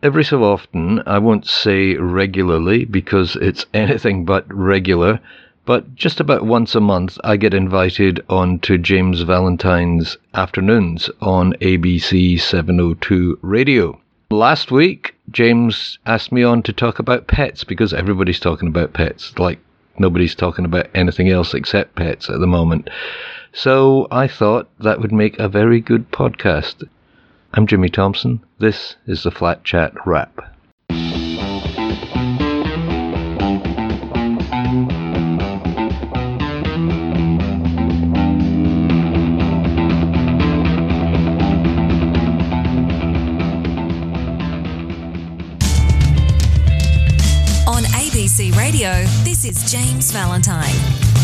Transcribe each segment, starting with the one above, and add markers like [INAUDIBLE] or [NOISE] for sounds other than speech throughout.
Every so often, I won't say regularly because it's [LAUGHS] anything but regular, but just about once a month, I get invited on to James Valentine's afternoons on ABC 702 radio. Last week, James asked me on to talk about pets because everybody's talking about pets, like nobody's talking about anything else except pets at the moment. So I thought that would make a very good podcast. I'm Jimmy Thompson. This is the Flat Chat Wrap. On ABC Radio, this is James Valentine.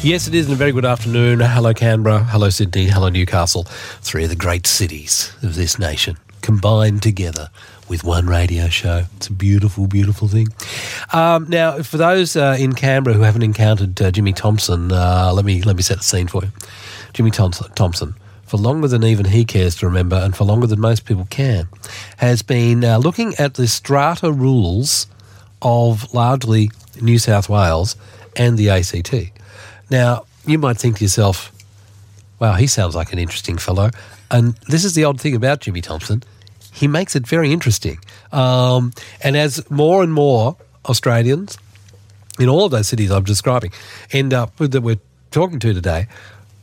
Yes, it is, and a very good afternoon. Hello, Canberra. Hello, Sydney. Hello, Newcastle. Three of the great cities of this nation combined together with one radio show. It's a beautiful, beautiful thing. Um, now, for those uh, in Canberra who haven't encountered uh, Jimmy Thompson, uh, let me let me set the scene for you. Jimmy Thompson, Thompson, for longer than even he cares to remember, and for longer than most people can, has been uh, looking at the strata rules of largely New South Wales and the ACT. Now, you might think to yourself, wow, he sounds like an interesting fellow. And this is the odd thing about Jimmy Thompson. He makes it very interesting. Um, and as more and more Australians in all of those cities I'm describing end up that we're talking to today,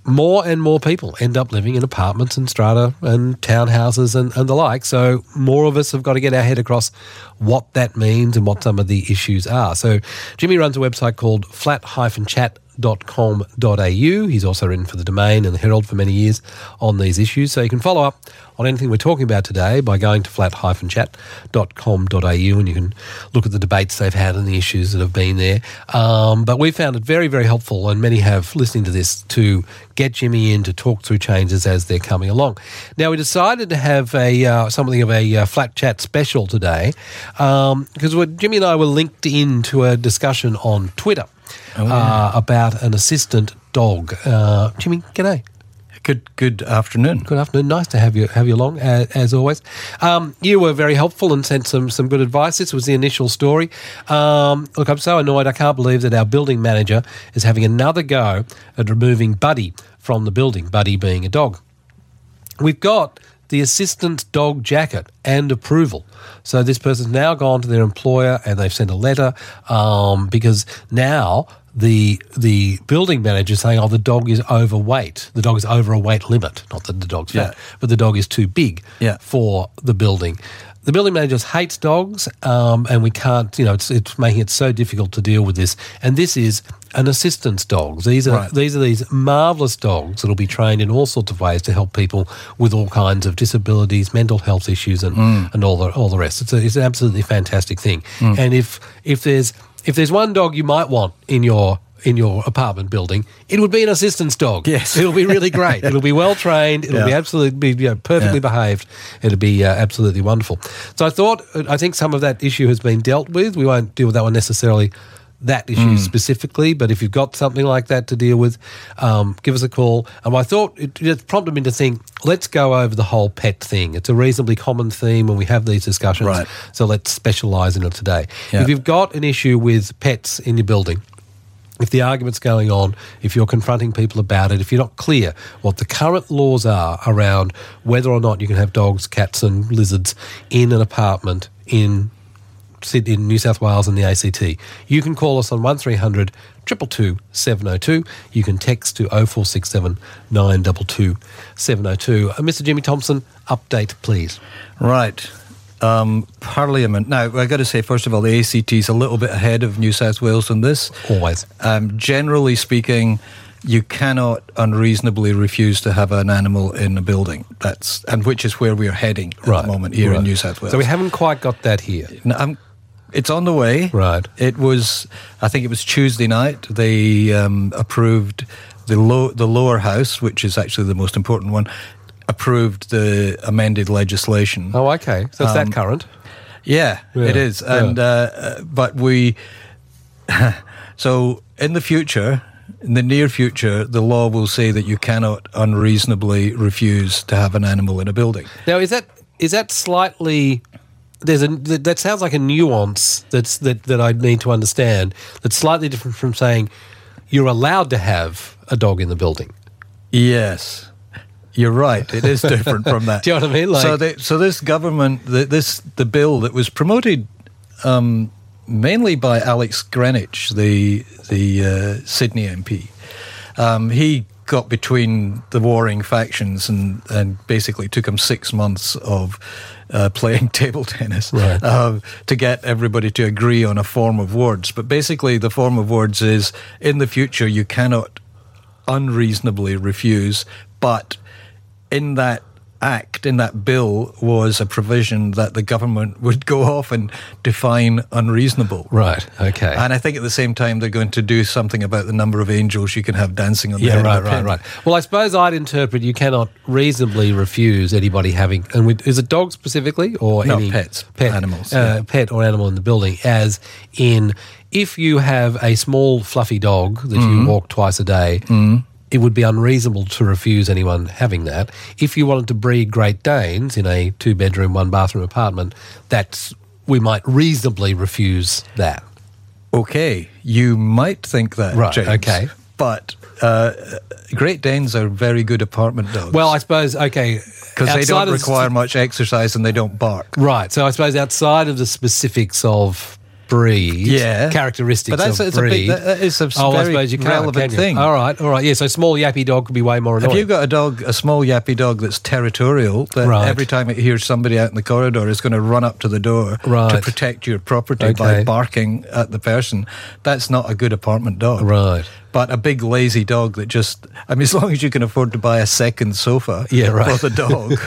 more and more people end up living in apartments and strata and townhouses and, and the like. So more of us have got to get our head across what that means and what some of the issues are. So Jimmy runs a website called flat-chat com.au. He's also written for the Domain and the Herald for many years on these issues. So you can follow up on anything we're talking about today by going to flat-chat.com.au and you can look at the debates they've had and the issues that have been there. Um, but we found it very, very helpful, and many have listening to this, to get Jimmy in to talk through changes as they're coming along. Now, we decided to have a uh, something of a uh, flat chat special today because um, Jimmy and I were linked into a discussion on Twitter Oh, uh, about an assistant dog. Uh, Jimmy, g'day. Good good afternoon. Good afternoon. Nice to have you have you along as, as always. Um, you were very helpful and sent some some good advice. This was the initial story. Um, look, I'm so annoyed. I can't believe that our building manager is having another go at removing Buddy from the building. Buddy being a dog. We've got the assistant dog jacket and approval. So this person's now gone to their employer and they've sent a letter um, because now the the building manager saying, "Oh, the dog is overweight. The dog is over a weight limit. Not that the dog's fat, Yeah. but the dog is too big Yeah. for the building." The building manager hates dogs, um, and we can't. You know, it's, it's making it so difficult to deal with this. And this is an assistance dog. These are Right. these are these marvelous dogs that'll be trained in all sorts of ways to help people with all kinds of disabilities, mental health issues, and and all the all the rest. It's a, it's an absolutely fantastic thing. And if if there's if there's one dog you might want in your in your apartment building, it would be an assistance dog. Yes. it'll be really great. It'll be well trained. It'll be absolutely be you know, perfectly Yeah. behaved. It'll be uh, absolutely wonderful. So I thought I think some of that issue has been dealt with. We won't deal with that one necessarily. That issue specifically, but if you've got something like that to deal with, um, give us a call. And I thought it, it prompted me to think, let's go over the whole pet thing. It's a reasonably common theme when we have these discussions. Right. So let's specialise in it today. Yeah. If you've got an issue with pets in your building, if the argument's going on, if you're confronting people about it, if you're not clear what the current laws are around whether or not you can have dogs, cats, and lizards in an apartment in in New South Wales and the ACT, you can call us on 1300 222 702. You can text to 0467 922 702. Uh, Mr. Jimmy Thompson, update please. Right. Um, Parliament. Now, I've got to say, first of all, the ACT is a little bit ahead of New South Wales on this. Always. Um, generally speaking, you cannot unreasonably refuse to have an animal in a building. That's and which is where we're heading at the moment here right. in New South Wales. So we haven't quite got that here. Now, I'm- it's on the way. Right. It was, I think it was Tuesday night. They um, approved the low, the lower house, which is actually the most important one, approved the amended legislation. Oh, okay. So it's that current. Yeah, Yeah, it is. yeah. And uh, uh, but we, [LAUGHS] so in the future, in the near future, the law will say that you cannot unreasonably refuse to have an animal in a building. Now, is that is that slightly? There's a that that sounds like a nuance that's that that I need to understand. That's slightly different from saying you're allowed to have a dog in the building. Yes. You're right. It is different from that. [LAUGHS] Do you know what I mean? Like- so, they, so this government, the, this the bill that was promoted um, mainly by Alex Greenwich, the the uh, Sydney MP. Um, he got between the warring factions and and basically took him six months of. Uh, playing [LAUGHS] table tennis Right. uh, to get everybody to agree on a form of words. But basically, the form of words is in the future, you cannot unreasonably refuse, but in that act, in that bill, was a provision that the government [LAUGHS] would go off and define unreasonable. Right. Okay. And I think at the same time they're going to do something about the number of angels you can have dancing on the yeah. Right. Right. Right. Well, I suppose I'd interpret you cannot reasonably refuse anybody having and with, is it dog specifically or No, any pets, pet animals, uh, yeah. pet or animal in the building? As in, if you have a small fluffy dog that Mm-hmm. you walk twice a day. It would be unreasonable to refuse anyone having that. If you wanted to breed Great Danes in a two bedroom, one bathroom apartment, that's we might reasonably refuse that. Okay, you might think that, Right, James, okay. But uh, Great Danes are very good apartment dogs. Well, I suppose okay because they don't require much exercise and they don't bark. Right. So I suppose outside of the specifics of breed, Yeah. characteristics But that's- of it's a big- breed. that is a oh, I very suppose you can't, relevant can thing. All right, all right. Yeah, so small yappy dog could be way more annoying. If you've got a dog, a small yappy dog that's territorial, that Right. every time it hears somebody out in the corridor is going to run up to the door to protect your property by barking at the person, that's not a good apartment dog. Right. But a big lazy dog that just, I mean, as long as you can afford to buy a second sofa Yeah, right. for the dog,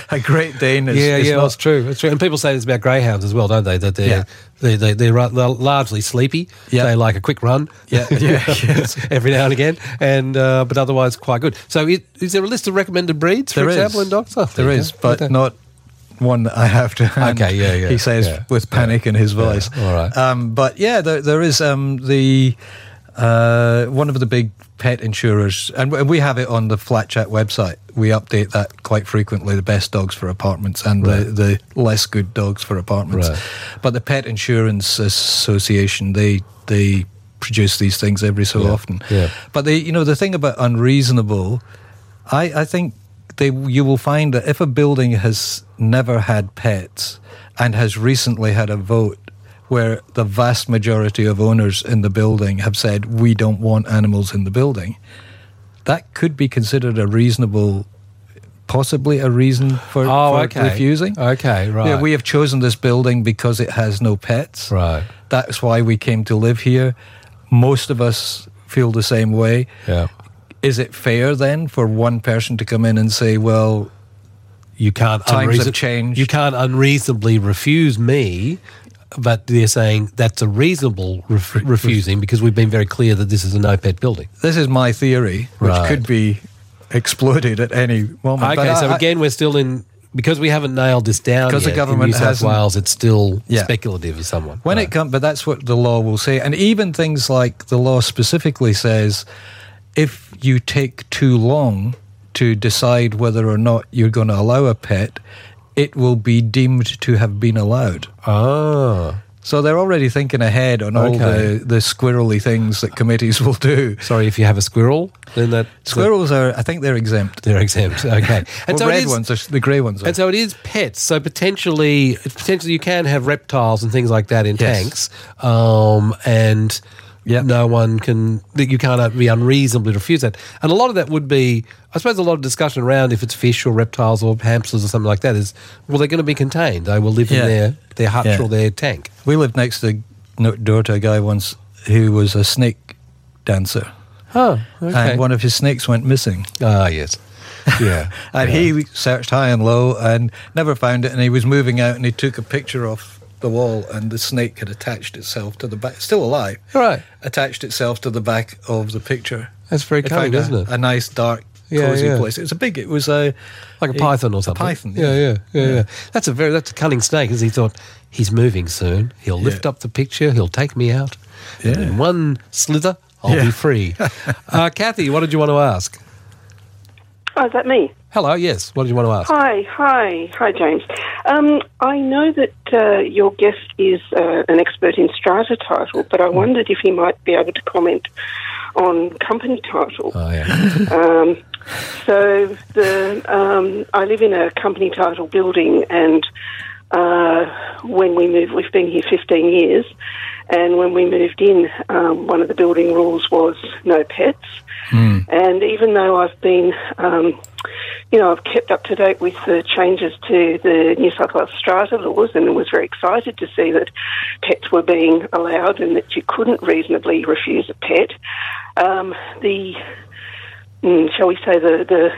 [LAUGHS] a Great Dane is, yeah, is yeah, not, that's true. That's true. And people say this about greyhounds as well, don't they? That they're Yeah. they, they, they're, they're largely sleepy. Yeah. They like a quick run. Yeah, [LAUGHS] yeah, [LAUGHS] yes. every now and again, and uh, but otherwise quite good. So, is there a list of recommended breeds, for There is. example, in dogs? Oh, There you is, but Okay. not one that I have to hand. Okay, yeah, yeah, He says yeah, with panic in his voice. all right. Um, but yeah, there, there is um, the uh, one of the big pet insurers, and we have it on the Flat Chat website. We update that quite frequently. The best dogs for apartments and the, the less good dogs for apartments. Right. But the Pet Insurance Association, they they produce these things every so Yeah, often. yeah. But they, you know, the thing about unreasonable, I, I think they you will find that if a building has never had pets and has recently had a vote where the vast majority of owners in the building have said we don't want animals in the building, that could be considered a reasonable, possibly a reason for, Oh, for okay. refusing. Okay, right. Yeah, we have chosen this building because it has no pets. Right. That's why we came to live here. Most of us feel the same way. Yeah. Is it fair then for one person to come in and say, well, You can't Times have changed. You can't unreasonably refuse me, but they're saying that's a reasonable ref- refusing because we've been very clear that this is a no pet building. this is my theory, which Right. could be exploded at any moment. Okay, But so I- again, we're still in because we haven't nailed this down. Because the government in New South Wales, it's still Yeah. speculative as someone. When Right. it comes, but that's what the law will say. And even things like the law specifically says if you take too long to decide whether or not you're going to allow a pet, it will be deemed to have been allowed. ah, So they're already thinking ahead on all Okay. the, the squirrely things that committees will do. sorry, if you have a squirrel, then that Squirrels are, I think they're exempt. they're exempt. Okay, [LAUGHS] and Well, so red is- ones are the grey ones. Are. And so it is pets. So potentially, potentially you can have reptiles and things like that in Yes. tanks, um, and Yep. no one can. that You can't be unreasonably refuse that. And a lot of that would be, I suppose, a lot of discussion around if it's fish or reptiles or hamsters or something like that. Is well, they're going to be contained. They will live Yeah. in their their hutch Yeah. or their tank. we lived next to no- door to a guy once who was a snake dancer, Oh, okay. and one of his snakes went missing. ah, yes, yeah, [LAUGHS] And he searched high and low and never found it. And he was moving out, and he took a picture off the wall, and the snake had attached itself to the back, still alive, right. attached itself to the back of the picture. That's very They cunning, found a, isn't it? A nice dark, Yeah, cozy yeah. place. It was a big. It was a like a a- python or a something. python, Yeah, yeah. yeah, yeah, yeah. That's a very that's a cunning snake. As he thought, he's moving soon. He'll lift Yeah. up the picture. He'll take me out. And Yeah. in one slither, I'll Yeah. be free. [LAUGHS] uh, Kathy, what did you want to ask? Oh, is that me? Hello, yes. What did you want to ask? Hi, hi, hi, James. Um, I know that uh, your guest is uh, an expert in strata title, but I wondered if he might be able to comment on company title. Oh, yeah. [LAUGHS] Um, so the um, I live in a company title building, and uh, when we moved, we've been here 15 years, and when we moved in, um, one of the building rules was no pets. And even though I've been, um, you know, I've kept up to date with the changes to the New South Wales strata laws, and was very excited to see that pets were being allowed and that you couldn't reasonably refuse a pet. Um, the mm, shall we say, the the,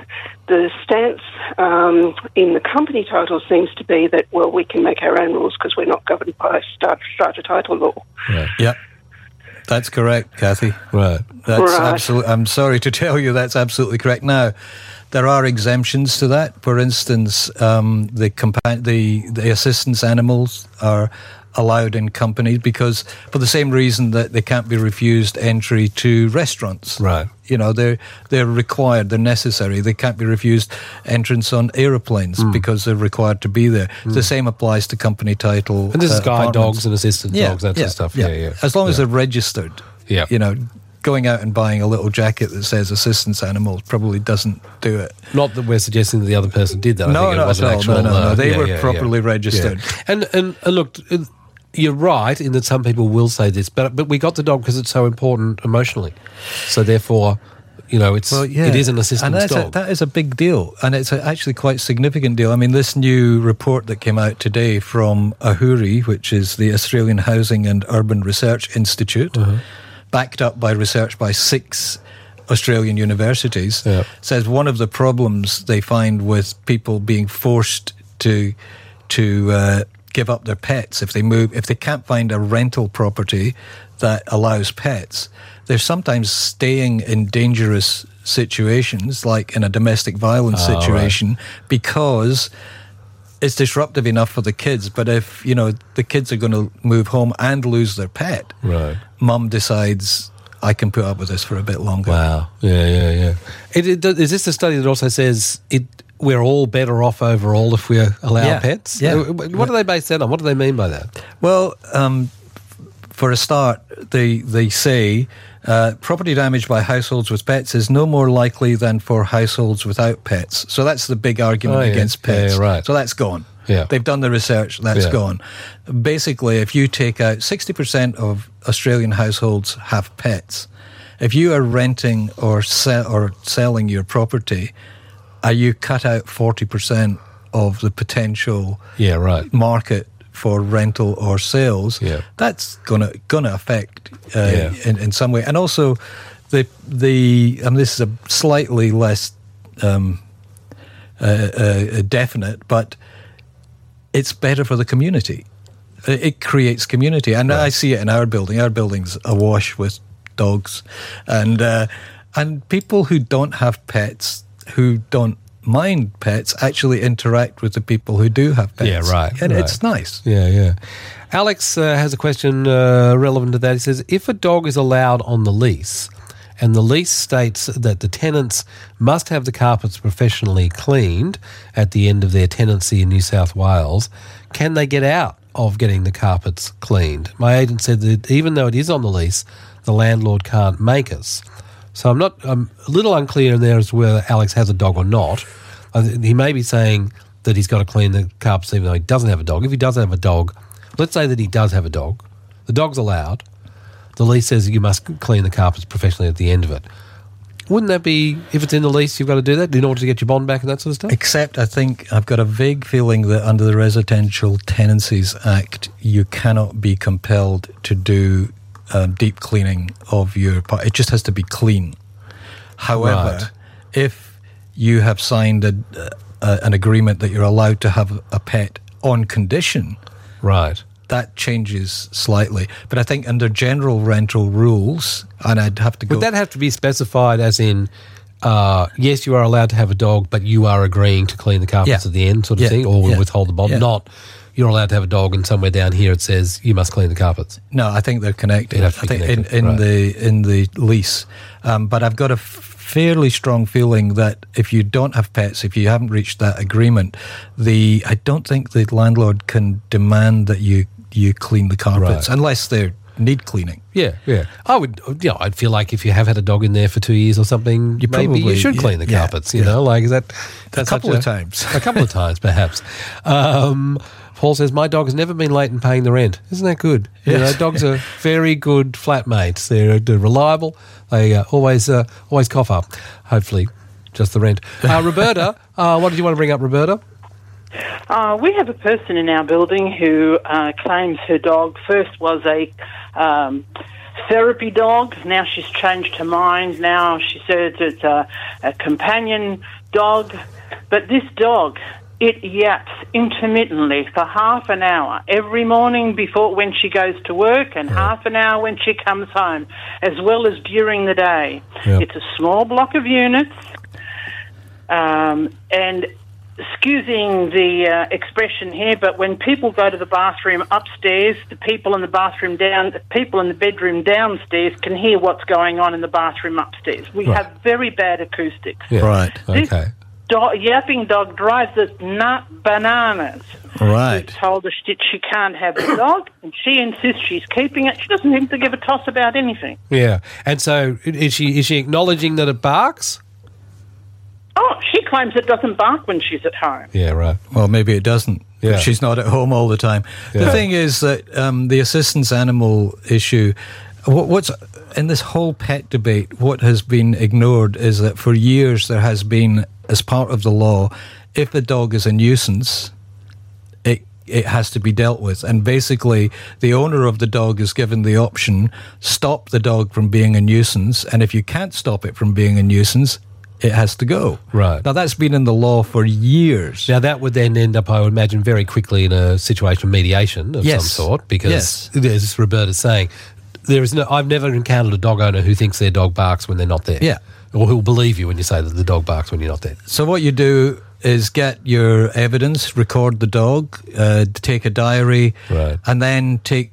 the stance um, in the company title seems to be that well, we can make our own rules because we're not governed by strata, title law. Right. Yep. That's correct, Kathy. right. That's Right. absolutely. I'm sorry to [LAUGHS] tell you that's absolutely correct. Now, there are exemptions to that. For instance, um, the compa- the the assistance animals are allowed in companies because for the same reason that they can't be refused entry to restaurants. Right. You know, they're they're required, they're necessary. They can't be refused entrance on aeroplanes Hmm. because they're required to be there. The same applies to company title. And this is uh, guide dogs and assistant dogs, that sort of stuff. Yeah, yeah. As long as they're registered. Yeah. You know, going out and buying a little jacket that says assistance animals probably doesn't do it. Not that we're suggesting that the other person did that. I No, it was at an all. actual, No, no, no. uh, They yeah, were yeah, yeah. properly registered. Yeah. And, and and look, you're right in that some people will say this, but but we got the dog because it's so important emotionally. So therefore, you know, it's it is an and assistance a, dog. that is a big deal, and it's a, actually quite significant deal. I mean, this new report that came out today from Ahuri, which is the Australian Housing and Urban Research Institute, Uh-huh. backed up by research by six Australian universities, Yeah. says one of the problems they find with people being forced to to uh, give up their pets if they move if they can't find a rental property that allows pets they're sometimes staying in dangerous situations like in a domestic violence ah, right. situation because it's disruptive enough for the kids but if you know the kids are going to move home and lose their pet right. mum decides i can put up with this for a bit longer Wow. Yeah, yeah, yeah. It, it, is this the study that also says it? We're all better off overall if we allow Yeah, pets. yeah. Uh, What do they base that on? What do they mean by that? Well, um, for a start, they they say uh, property damage by households with pets is no more likely than for households without pets. So that's the big argument Oh, yeah. against pets. yeah, right. So that's gone. Yeah. They've done the research. That's Yeah. gone. Basically, if you take out sixty percent of Australian households have pets, if you are renting or sell or selling your property, uh, you cut out forty percent of the potential Yeah, right. market for rental or sales, Yeah. that's gonna gonna affect uh, Yeah. in, in some way. And also, the the I mean, this is a slightly less um, uh, uh, definite, but it's better for the community. It, it creates community, and I see it in our building. Our building's awash with dogs, and uh, and people who don't have pets, who don't mind pets, actually interact with the people who do have pets. Yeah, right, And right. it's nice. Yeah, yeah. Alex uh, has a question uh, relevant to that. He says, if a dog is allowed on the lease, and the lease states that the tenants must have the carpets professionally cleaned at the end of their tenancy in New South Wales, can they get out of getting the carpets cleaned? My agent said that even though it is on the lease, the landlord can't make us. So I'm not. I'm a little unclear in there as to whether Alex has a dog or not. He may be saying that he's got to clean the carpets even though he doesn't have a dog. If he does have a dog, let's say that he does have a dog, the dog's allowed. The lease says you must clean the carpets professionally at the end of it. Wouldn't that be if it's in the lease? You've got to do that in order to get your bond back and that sort of stuff. Except, I think I've got a vague feeling that under the Residential Tenancies Act, you cannot be compelled to do um, deep cleaning of your part. It just has to be clean. However, Right. if you have signed a, a, an agreement that you're allowed to have a pet on condition, Right. that changes slightly. But I think under general rental rules, and I'd have to go. Would that have to be specified as in, uh, yes, you are allowed to have a dog, but you are agreeing to clean the carpets Yeah. at the end, sort of Yeah. thing, or Yeah. withhold the bond? Yeah. Not you're allowed to have a dog, and somewhere down here it says you must clean the carpets. No, I think they're connected. I think connected, in, in right. the in the lease, um, but I've got a fairly strong feeling that if you don't have pets, if you haven't reached that agreement, the I don't think the landlord can demand that you you clean the carpets Right. unless they need cleaning. Yeah, yeah. I would, you know, I'd feel like if you have had a dog in there for two years or something, You maybe you probably- should clean the yeah, carpets. You yeah. know, like is that A couple such of times. a couple of times perhaps. [LAUGHS] Um, Paul says my dog has never been late in paying the rent. Isn't that good? You know, dogs are [LAUGHS] very good flatmates. They're, they're reliable. They uh, always uh, always cough up. Hopefully, just the rent. [LAUGHS] Uh, Roberta, uh, what did you want to bring up, Roberta? Uh, we have a person in our building who uh, claims her dog first was a um, therapy dog. Now she's changed her mind. Now she says it's a, a companion dog. But this dog, it yaps intermittently for half an hour every morning before when she goes to work and half an hour when she comes home, as well as during the day. Yep. It's a small block of units. Um, and excusing the uh, expression here, but when people go to the bathroom upstairs, the people in the bathroom down, the people in the bedroom downstairs can hear what's going on in the bathroom upstairs. We Right. have very bad acoustics. Yeah. Right. This Okay. Do- yapping dog drives us nut bananas. Right. We've told her that she can't have the dog, and she insists she's keeping it. She doesn't seem to give a toss about anything. Yeah. And so is she is she acknowledging that it barks? Oh, she claims it doesn't bark when she's at home. Yeah. Right. Well, maybe it doesn't. Yeah. She's not at home all the time. Yeah. The thing is that um, the assistance animal issue, what, what's in this whole pet debate, what has been ignored is that for years there has been, as part of the law, if a dog is a nuisance, it it has to be dealt with. And basically, the owner of the dog is given the option: stop the dog from being a nuisance, and if you can't stop it from being a nuisance, it has to go. Right. now, that's been in the law for years. Now that would then end up, I would imagine, very quickly in a situation of mediation of Yes. some sort, because Yes. [LAUGHS] as Roberta's saying, there is no. I've never encountered a dog owner who thinks their dog barks when they're not there. Yeah. Or who'll believe you when you say that the dog barks when you're not there. So what you do is get your evidence, record the dog, uh, take a diary, Right. and then take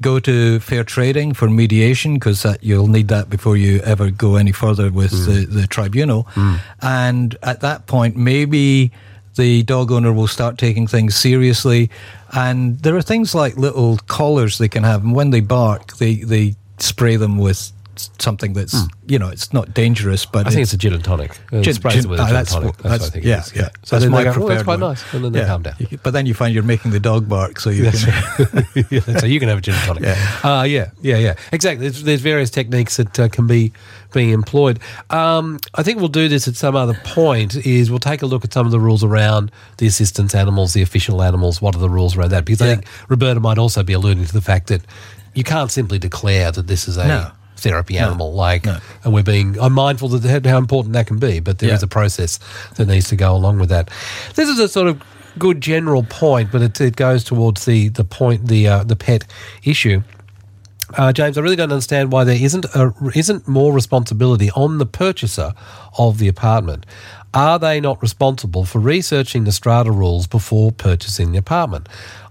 go to fair trading for mediation because that you'll need that before you ever go any further with the, the tribunal. And at that point, maybe the dog owner will start taking things seriously. And there are things like little collars they can have, and when they bark, they they spray them with something that's you know it's not dangerous, but I think it's a gin and tonic. Gin- sprays gin- with a ah, gin that's tonic. what- That's, what I that's- think yeah, it is. yeah. So That's my go, oh, that's quite one." nice. And then they calm down. You- But then you find you're making the dog bark, so you can. [LAUGHS] [LAUGHS] yeah, so you can have a gin and tonic. Yeah. Uh, yeah, yeah, yeah. Exactly. There's, there's various techniques that uh, can be being employed. Um, I think we'll do this at some other point. Is we'll take a look at some of the rules around the assistance animals, the official animals. What are the rules around that? Because I think Roberta might also be alluding to the fact that you can't simply declare that this is a No. Therapy animal. Like, No. and we're being. I'm mindful that how important that can be, but there is Yeah. a process that needs to go along with that. This is a sort of good general point, but it, it goes towards the the point the uh, the pet issue. Uh, James, I really don't understand why there isn't a, isn't more responsibility on the purchaser of the apartment. Are they not responsible for researching the strata rules before purchasing the apartment?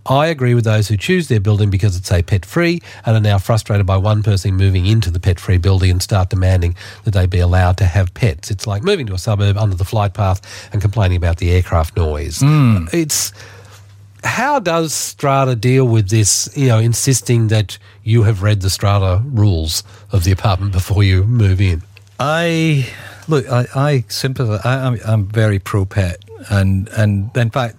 I agree with those who choose their building because it's a pet free and are now frustrated by one person moving into the pet free building and start demanding that they be allowed to have pets. It's like moving to a suburb under the flight path and complaining about the aircraft noise. Hmm. It's how does Strata deal with this? You know, insisting that you have read the Strata rules of the apartment before you move in. I look. I, I sympathise. I, I'm, I'm very pro pet, and and in fact,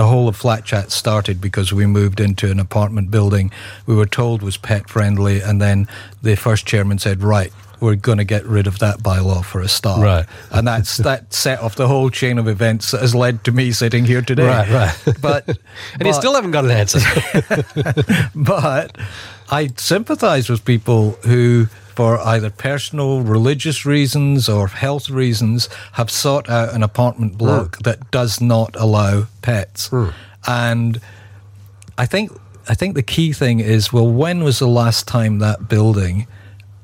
the whole of Flat Chat started because we moved into an apartment building we were told was pet friendly, and then the first chairman said, "Right, we're going to get rid of that bylaw for a start." Right. and that's [LAUGHS] that set off the whole chain of events that has led to me sitting here today. Right, right. [LAUGHS] But [LAUGHS] And you still haven't got an answer. but I sympathise with people who, for either personal, religious reasons or health reasons, have sought out an apartment hmm. block that does not allow pets. Hmm. And I think I think the key thing is well, when was the last time that building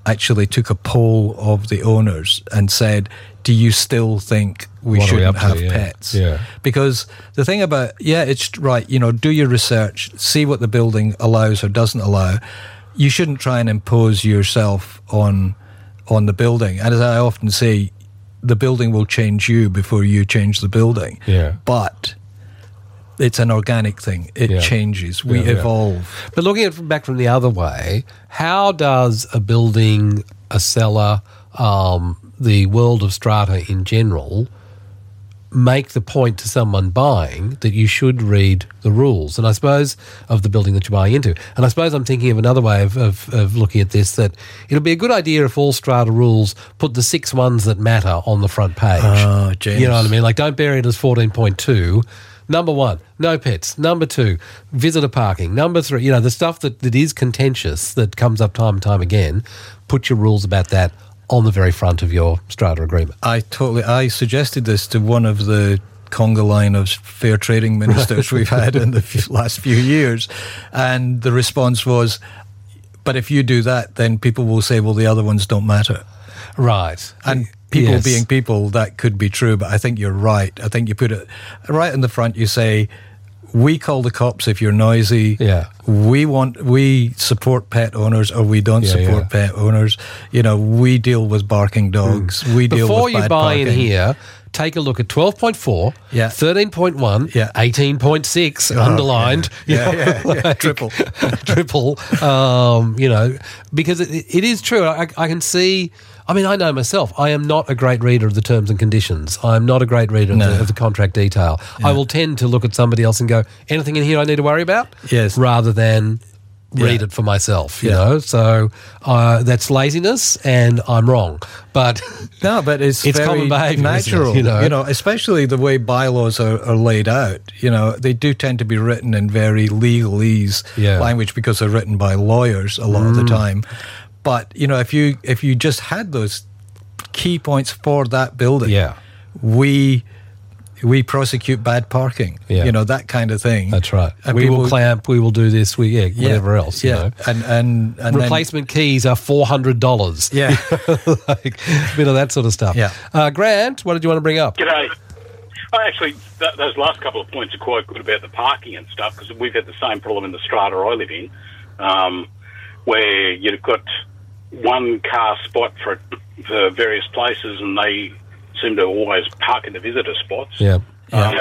actually took a poll of the owners and said, do you still think we What shouldn't to? have Yeah. pets? Yeah. Because the thing about, yeah, it's right, you know, do your research, see what the building allows or doesn't allow. You shouldn't try and impose yourself on on the building. And as I often say, the building will change you before you change the building. Yeah. But it's an organic thing. It Yeah. changes. We Yeah, yeah. evolve. But looking at it back from the other way, how does a building, a cellar, um, the world of strata in general make the point to someone buying that you should read the rules? And I suppose of the building that you're buying into. And I suppose I'm thinking of another way of, of, of looking at this that it'll be a good idea if all strata rules put the six ones that matter on the front page. Ah, oh, James. You know what I mean? Like, don't bury it as 14.2. Number one, no pets. Number two, visitor parking. Number three, you know, the stuff that, that is contentious that comes up time and time again, put your rules about that on the very front of your strata agreement. I totally. I suggested this to one of the conga line of fair trading [LAUGHS] ministers we've had in the last few years, and the response was, "But if you do that, then people will say, well, the other ones don't matter." Right. And people Yes. being people, that could be true. But I think you're right. I think you put it right in the front. You say. We call the cops if you're noisy. Yeah. We want we support pet owners or we don't Yeah, support yeah. pet owners. You know, we deal with barking dogs. We deal. Before you buy in here, take a look at 12.4, Yeah. 13.1, Yeah. 18.6, underlined. you Yeah, yeah, yeah. [LAUGHS] like, [LAUGHS] Triple. [LAUGHS] triple. Um, you know, because it, it is true. I, I can see. I mean, I know myself. I am not a great reader of the terms and conditions. I'm not a great reader of, the, of the contract detail. I will tend to look at somebody else and go, anything in here I need to worry about? Yes. Rather than read Yeah. it for myself, you Yeah. know? So uh, that's laziness and I'm wrong. But [LAUGHS] No, but it's, It's very common behaviour, isn't it? natural. You know? especially the way bylaws are, are laid out. You know, they do tend to be written in very legalese Yeah. language because they're written by lawyers a lot of the Mm. time. But you know, if you if you just had those key points for that building, Yeah. we we prosecute bad parking. Yeah. You know that kind of thing. that's right. And we will clamp, we will do this, we, yeah, yeah, whatever else. you Yeah, know. and and and then- Replacement keys are four hundred dollars. yeah. [LAUGHS] like a bit of that sort of stuff. Yeah. Uh, Grant, what did you want to bring up? G'day. I actually, th- those last couple of points are quite good about the parking and stuff because we've had the same problem in the strata I live in, um, where you've got one car spot for for various places, and they seem to always park in the visitor spots. Yeah. Um,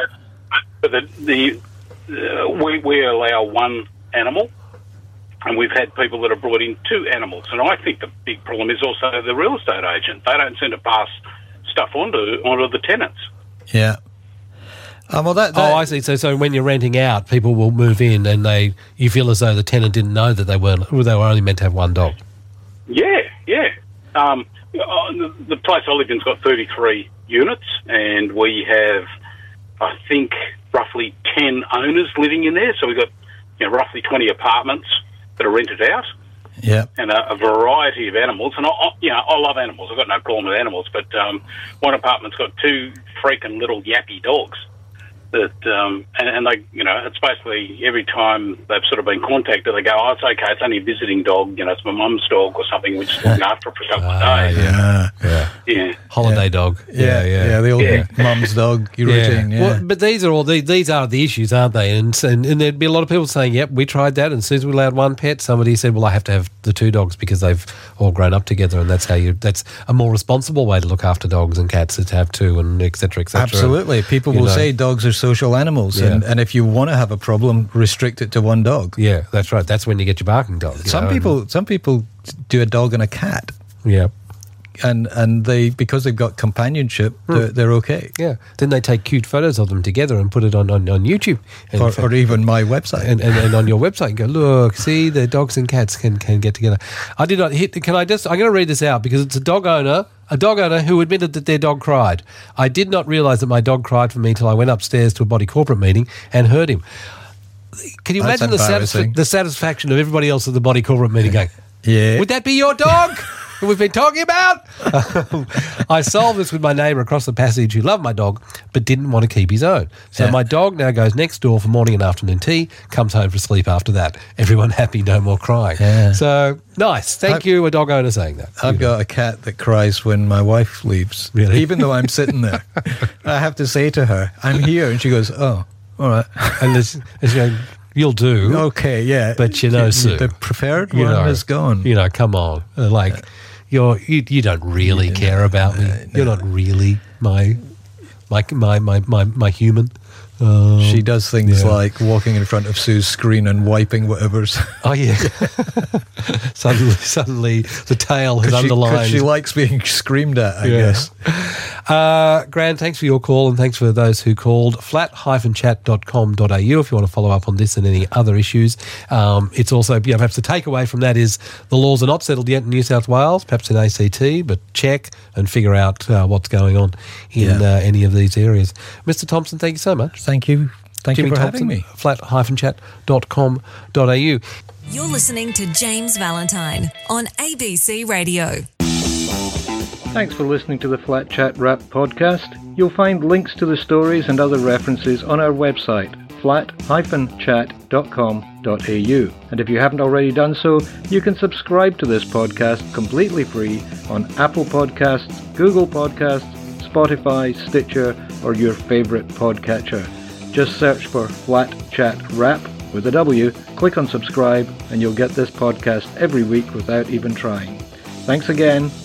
but the, the uh, we, we allow one animal, and we've had people that have brought in two animals. And I think the big problem is also the real estate agent. They don't seem to pass stuff onto onto the tenants. yeah. Um, well, that, Oh, I see. So, so when you're renting out, people will move in, and they you feel as though the tenant didn't know that they weren't they were only meant to have one dog. Yeah, yeah. Um, uh, the, the place I live in's got 33 units, and we have, I think, roughly 10 owners living in there. So we've got you know, roughly 20 apartments that are rented out. yeah. and a, a variety of animals. And I, I, you know, I love animals. I've got no problem with animals. But um, one apartment's got two freaking little yappy dogs. That um, and, and they, you know, it's basically every time they've sort of been contacted, they go, "Oh, it's okay. It's only a visiting dog. You know, it's my mum's dog or something. We're just looking after for a couple of [LAUGHS] Ah, days." Yeah. Yeah. Yeah. Holiday dog. Yeah, yeah, yeah, the old Yeah. mum's dog [LAUGHS] routine. Yeah, Well, but these are all the, these are the issues, aren't they? And, and and there'd be a lot of people saying, "Yep, we tried that." And as soon as we allowed one pet, somebody said, "Well, I have to have the two dogs because they've all grown up together, and that's how you. That's a more responsible way to look after dogs and cats is to have two, and et cetera, et cetera." Absolutely. People You will know. say dogs are social animals, and, Yeah. and if you want to have a problem, restrict it to one dog. Yeah, that's right. That's when you get your barking dog. you Some know, and- people, some people do a dog and a cat, yeah, and and they because they've got companionship, Hmm. they're, they're okay. yeah. Then they take cute photos of them together and put it on on, on YouTube and, Or, or even my website. and, and, and on your website and go, look, see, the dogs and cats can, can get together. I did not hit. Can I just? I'm going to read this out because it's a dog owner, a dog owner who admitted that their dog cried. I did not realize that my dog cried for me till I went upstairs to a body corporate meeting and heard him. Can you That's imagine the, the satisfaction of everybody else at the body corporate meeting going, yeah. would that be your dog? [LAUGHS] we've been talking about. [LAUGHS] I solved this with my neighbour across the passage who loved my dog but didn't want to keep his own. So Yeah. my dog now goes next door for morning and afternoon tea, comes home for sleep after that. Everyone [LAUGHS] happy, no more crying. Yeah. So nice. Thank I- you, a dog owner, saying that. I've got a cat that cries when my wife leaves. Really? Even though I'm sitting there, [LAUGHS] I have to say to her, "I'm here," and she goes, "Oh, all right, and this, it's going, you'll do. okay, yeah." But you know, Sue, the preferred one know, is gone. You know, come on, Uh, like you're you, you don't really care about me. You're not really my my my my my, my human. Um, she does things yeah. like walking in front of Sue's screen and wiping whatever's. [LAUGHS] oh yeah. [LAUGHS] suddenly, suddenly the tail has Because she, underlined. she likes being screamed at, I Yeah. guess. Uh, Grant, thanks for your call and thanks for those who called. flat-chat.com.au if you want to follow up on this and any other issues. Um, it's also, you know, perhaps the takeaway from that is the laws are not settled yet in New South Wales, perhaps in ACT, but check and figure out uh, what's going on in Yeah. uh, any of these areas. Mr. Thompson, thank you so much. Thank you. Thank Jimmy you for Thompson, having me. flat-chat.com.au. You're listening to James Valentine on ABC Radio. Thanks for listening to the Flat Chat Wrap podcast. You'll find links to the stories and other references on our website, flat-chat.com.au. And if you haven't already done so, you can subscribe to this podcast completely free on Apple Podcasts, Google Podcasts, Spotify, Stitcher, or your favorite podcatcher. Just search for Flat Chat Wrap with a W, click on subscribe, and you'll get this podcast every week without even trying. Thanks again.